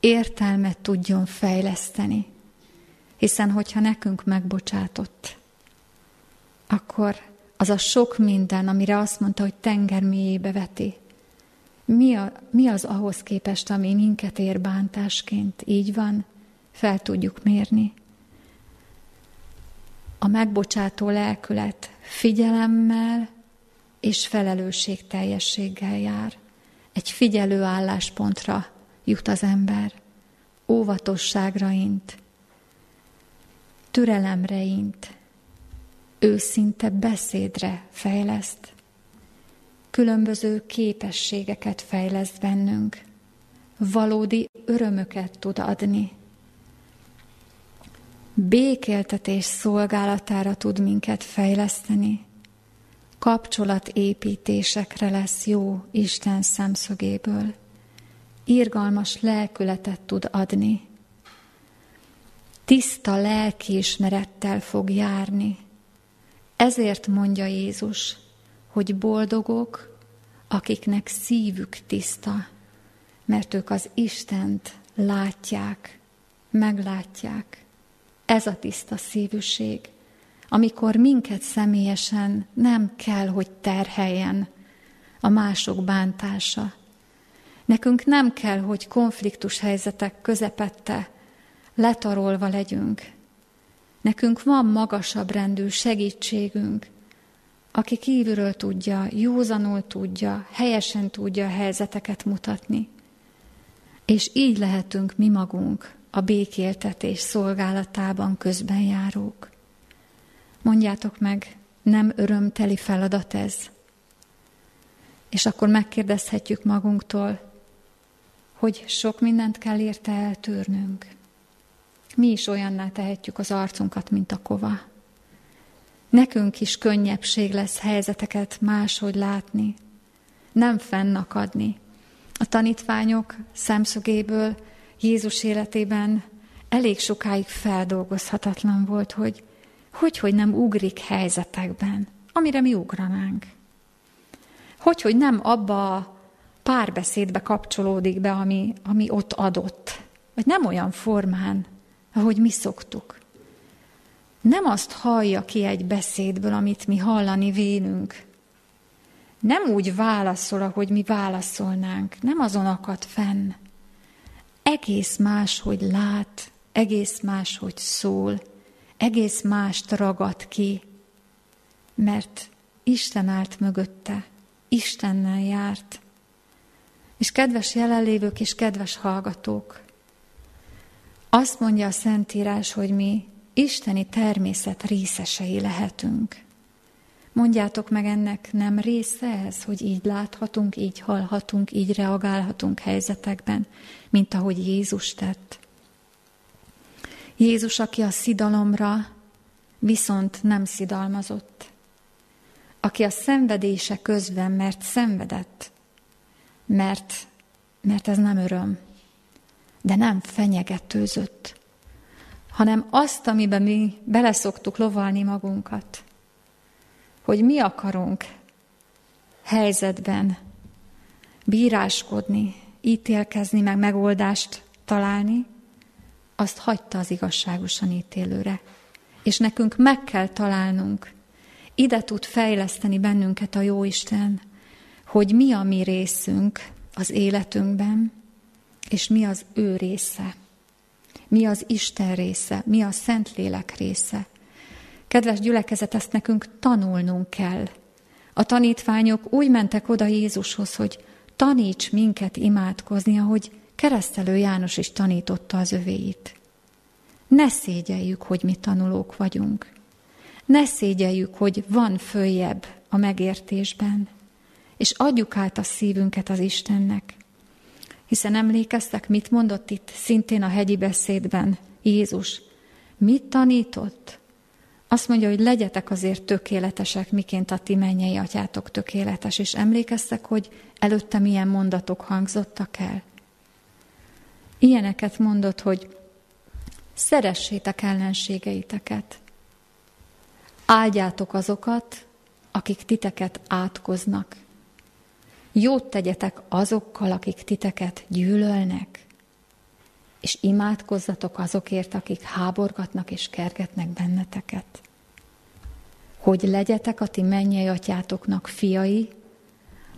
értelmet tudjon fejleszteni. Hiszen, hogyha nekünk megbocsátott, akkor az a sok minden, amire azt mondta, hogy tenger mélyébe veti, mi, a, mi az ahhoz képest, ami minket ér bántásként? Így van? Fel tudjuk mérni. A megbocsátó lelkület figyelemmel és felelősségteljességgel jár. Egy figyelő álláspontra jut az ember, óvatosságra int, türelemre int, őszinte beszédre fejleszt, különböző képességeket fejleszt bennünk, valódi örömöket tud adni, békéltetés szolgálatára tud minket fejleszteni, kapcsolatépítésekre lesz jó Isten szemszögéből, irgalmas lelkületet tud adni, tiszta lelkiismerettel fog járni. Ezért mondja Jézus, hogy boldogok, akiknek szívük tiszta, mert ők az Istent látják, meglátják. Ez a tiszta szívűség, amikor minket személyesen nem kell, hogy terheljen a mások bántása. Nekünk nem kell, hogy konfliktus helyzetek közepette letarolva legyünk. Nekünk van magasabb rendű segítségünk, aki kívülről tudja, józanul tudja, helyesen tudja a helyzeteket mutatni. És így lehetünk mi magunk a békéltetés szolgálatában közben járók. Mondjátok meg, nem örömteli feladat ez? És akkor megkérdezhetjük magunktól, hogy sok mindent kell érte eltűrnünk. Mi is olyanná tehetjük az arcunkat, mint a kova. Nekünk is könnyebbség lesz helyzeteket máshogy látni, nem fennakadni. A tanítványok szemszögéből Jézus életében elég sokáig feldolgozhatatlan volt, hogy hogy, hogy nem ugrik helyzetekben, amire mi ugranánk. Hogy, hogy nem abba a párbeszédbe kapcsolódik be, ami, ami ott adott, vagy nem olyan formán, ahogy mi szoktuk. Nem azt hallja ki egy beszédből, amit mi hallani vélünk. Nem úgy válaszol, ahogy mi válaszolnánk. Nem azon akad fenn. Egész más, hogy lát, egész más, hogy szól, egész mást ragad ki, mert Isten állt mögötte, Istennel járt. És kedves jelenlévők és kedves hallgatók, azt mondja a Szentírás, hogy mi isteni természet részesei lehetünk. Mondjátok meg ennek nem része ez, hogy így láthatunk, így hallhatunk, így reagálhatunk helyzetekben, mint ahogy Jézus tett. Jézus, aki a szidalomra viszont nem szidalmazott, aki a szenvedése közben, mert szenvedett, mert, mert ez nem öröm, de nem fenyegetőzött, hanem azt, amiben mi beleszoktuk lovalni magunkat, hogy mi akarunk helyzetben bíráskodni, ítélkezni, meg megoldást találni, azt hagyta az igazságosan ítélőre. És nekünk meg kell találnunk, ide tud fejleszteni bennünket a Jóisten, hogy mi a mi részünk az életünkben, és mi az ő része. Mi az Isten része, mi a Szentlélek része. Kedves gyülekezet, ezt nekünk tanulnunk kell. A tanítványok úgy mentek oda Jézushoz, hogy taníts minket imádkozni, ahogy keresztelő János is tanította az övéit. Ne szégyeljük, hogy mi tanulók vagyunk. Ne szégyeljük, hogy van följebb a megértésben, és adjuk át a szívünket az Istennek. Hiszen emlékeztek, mit mondott itt szintén a hegyi beszédben Jézus? Mit tanított? Azt mondja, hogy legyetek azért tökéletesek, miként a ti mennyei atyátok tökéletes. És emlékeztek, hogy előtte milyen mondatok hangzottak el? Ilyeneket mondott, hogy szeressétek ellenségeiteket. Áldjátok azokat, akik titeket átkoznak. Jót tegyetek azokkal, akik titeket gyűlölnek. és imádkozzatok azokért, akik háborgatnak és kergetnek benneteket. Hogy legyetek a ti mennyei atyátoknak fiai,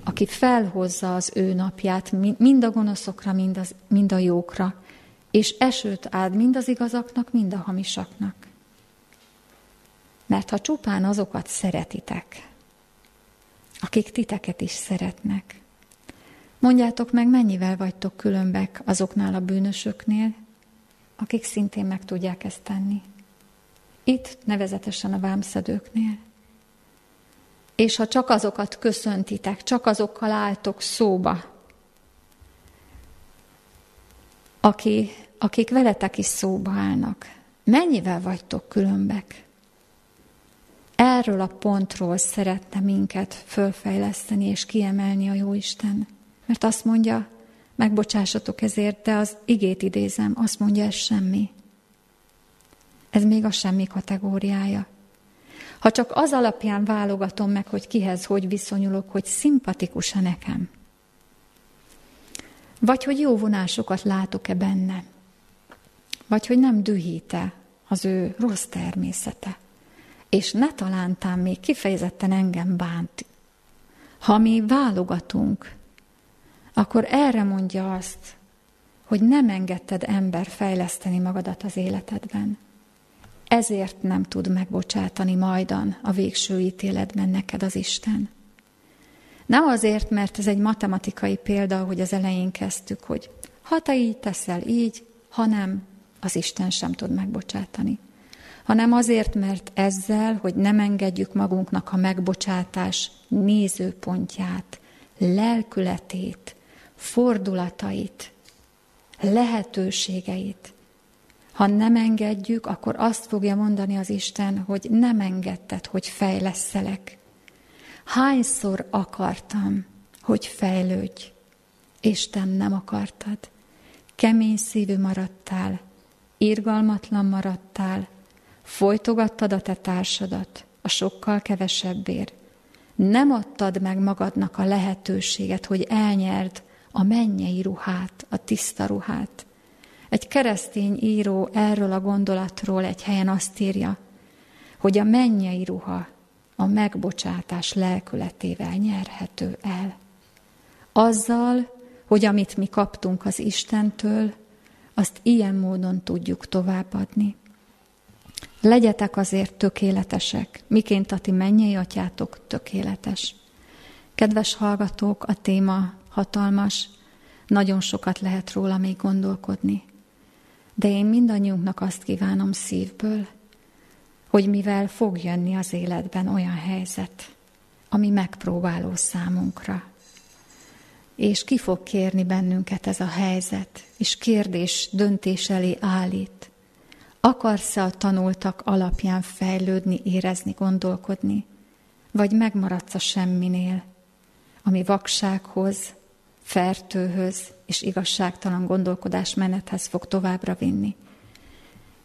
aki felhozza az ő napját mind a gonoszokra, mind, az, mind a jókra, és esőt áld mind az igazaknak, mind a hamisaknak. Mert ha csupán azokat szeretitek, akik titeket is szeretnek, mondjátok meg, mennyivel vagytok különbek azoknál a bűnösöknél, akik szintén meg tudják ezt tenni. Itt nevezetesen a vámszedőknél. És ha csak azokat köszöntitek, csak azokkal álltok szóba, aki, akik veletek is szóba állnak, mennyivel vagytok különbek? Erről a pontról szeretne minket fölfejleszteni és kiemelni a Jóisten. Mert azt mondja, megbocsássatok ezért, de az igét idézem, azt mondja, ez semmi. Ez még a semmi kategóriája. Ha csak az alapján válogatom meg, hogy kihez hogy viszonyulok, hogy szimpatikus-e nekem, vagy hogy jó vonásokat látok-e benne, vagy hogy nem dühíte az ő rossz természete, és ne talántán még kifejezetten engem bánt. Ha mi válogatunk, akkor erre mondja azt, hogy nem engedted ember fejleszteni magadat az életedben ezért nem tud megbocsátani majdan a végső ítéletben neked az Isten. Nem azért, mert ez egy matematikai példa, ahogy az elején kezdtük, hogy ha te így teszel így, ha nem, az Isten sem tud megbocsátani. Hanem azért, mert ezzel, hogy nem engedjük magunknak a megbocsátás nézőpontját, lelkületét, fordulatait, lehetőségeit, ha nem engedjük, akkor azt fogja mondani az Isten, hogy nem engedted, hogy fejleszelek. Hányszor akartam, hogy fejlődj, és te nem akartad. Kemény szívű maradtál, irgalmatlan maradtál, folytogattad a te társadat a sokkal kevesebbért. Nem adtad meg magadnak a lehetőséget, hogy elnyerd a mennyei ruhát, a tiszta ruhát. Egy keresztény író erről a gondolatról egy helyen azt írja, hogy a mennyei ruha a megbocsátás lelkületével nyerhető el. Azzal, hogy amit mi kaptunk az Istentől, azt ilyen módon tudjuk továbbadni. Legyetek azért tökéletesek, miként a ti mennyei atyátok tökéletes. Kedves hallgatók, a téma hatalmas, nagyon sokat lehet róla még gondolkodni. De én mindannyiunknak azt kívánom szívből, hogy mivel fog jönni az életben olyan helyzet, ami megpróbáló számunkra, és ki fog kérni bennünket ez a helyzet, és kérdés döntés elé állít. Akarsz-e a tanultak alapján fejlődni, érezni, gondolkodni, vagy megmaradsz a semminél, ami vaksághoz, fertőhöz és igazságtalan gondolkodás menethez fog továbbra vinni.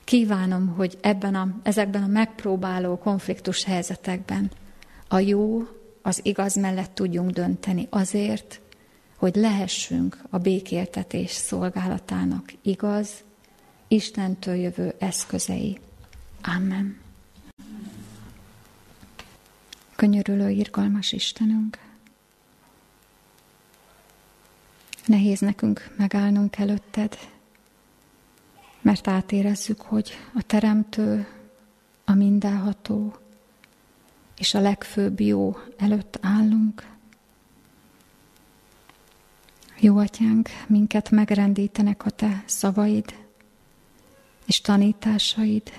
Kívánom, hogy ebben a, ezekben a megpróbáló konfliktus helyzetekben a jó, az igaz mellett tudjunk dönteni azért, hogy lehessünk a békéltetés szolgálatának igaz, Istentől jövő eszközei. Amen. Könyörülő, irgalmas Istenünk! Nehéz nekünk megállnunk előtted, mert átérezzük, hogy a Teremtő, a mindenható és a legfőbb jó előtt állunk. Jó atyánk, minket megrendítenek a te szavaid és tanításaid.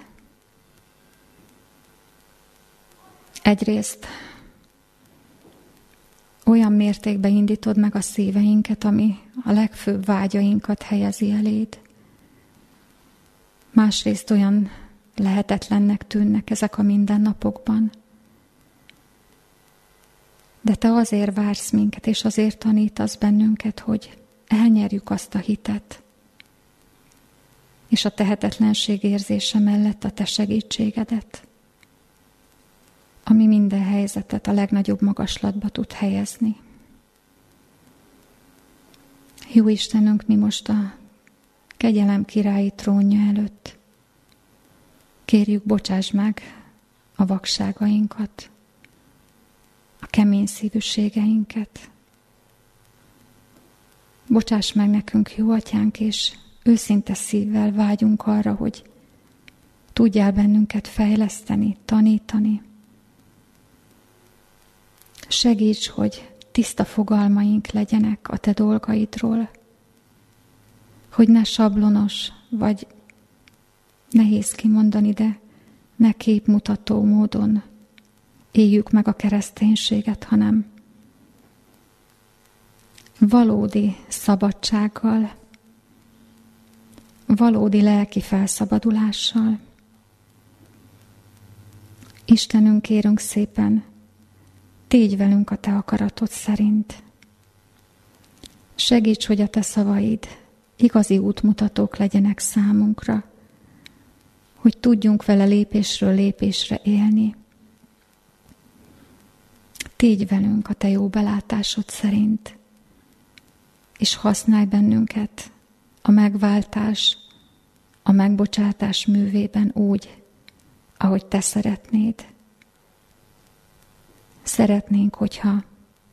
Egyrészt olyan mértékben indítod meg a szíveinket, ami a legfőbb vágyainkat helyezi eléd. Másrészt olyan lehetetlennek tűnnek ezek a mindennapokban. De te azért vársz minket, és azért tanítasz bennünket, hogy elnyerjük azt a hitet, és a tehetetlenség érzése mellett a te segítségedet ami minden helyzetet a legnagyobb magaslatba tud helyezni. Jó Istenünk, mi most a kegyelem királyi trónja előtt. Kérjük, bocsáss meg a vakságainkat, a kemény szívűségeinket. Bocsáss meg nekünk, jó atyánk, és őszinte szívvel vágyunk arra, hogy tudjál bennünket fejleszteni, tanítani. Segíts, hogy tiszta fogalmaink legyenek a te dolgaidról, hogy ne sablonos, vagy nehéz kimondani, de ne képmutató módon éljük meg a kereszténységet, hanem valódi szabadsággal, valódi lelki felszabadulással. Istenünk, kérünk szépen, tégy velünk a Te akaratod szerint. Segíts, hogy a Te szavaid igazi útmutatók legyenek számunkra, hogy tudjunk vele lépésről lépésre élni. Tégy velünk a Te jó belátásod szerint, és használj bennünket a megváltás, a megbocsátás művében úgy, ahogy Te szeretnéd. Szeretnénk, hogyha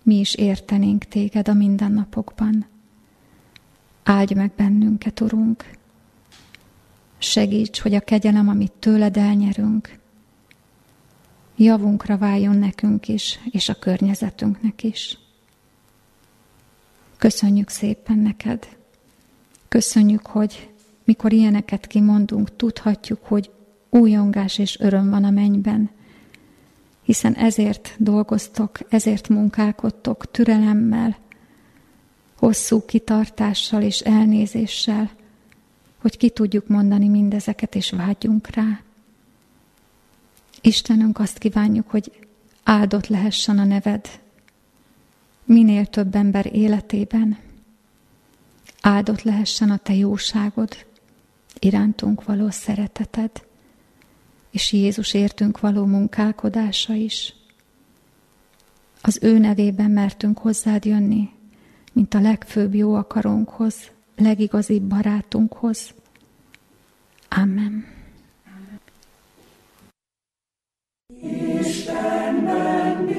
mi is értenénk Téged a mindennapokban. Áldj meg bennünket, Urunk! Segíts, hogy a kegyelem, amit tőled elnyerünk, javunkra váljon nekünk is, és a környezetünknek is. Köszönjük szépen neked. Köszönjük, hogy mikor ilyeneket kimondunk, tudhatjuk, hogy újongás és öröm van a mennyben, hiszen ezért dolgoztok, ezért munkálkodtok türelemmel, hosszú kitartással és elnézéssel, hogy ki tudjuk mondani mindezeket, és vágyjunk rá. Istenünk azt kívánjuk, hogy áldott lehessen a neved minél több ember életében, áldott lehessen a te jóságod, irántunk való szereteted, és Jézus értünk való munkálkodása is. Az ő nevében mertünk hozzád jönni, mint a legfőbb jó akarónkhoz, legigazibb barátunkhoz. Amen. Istenben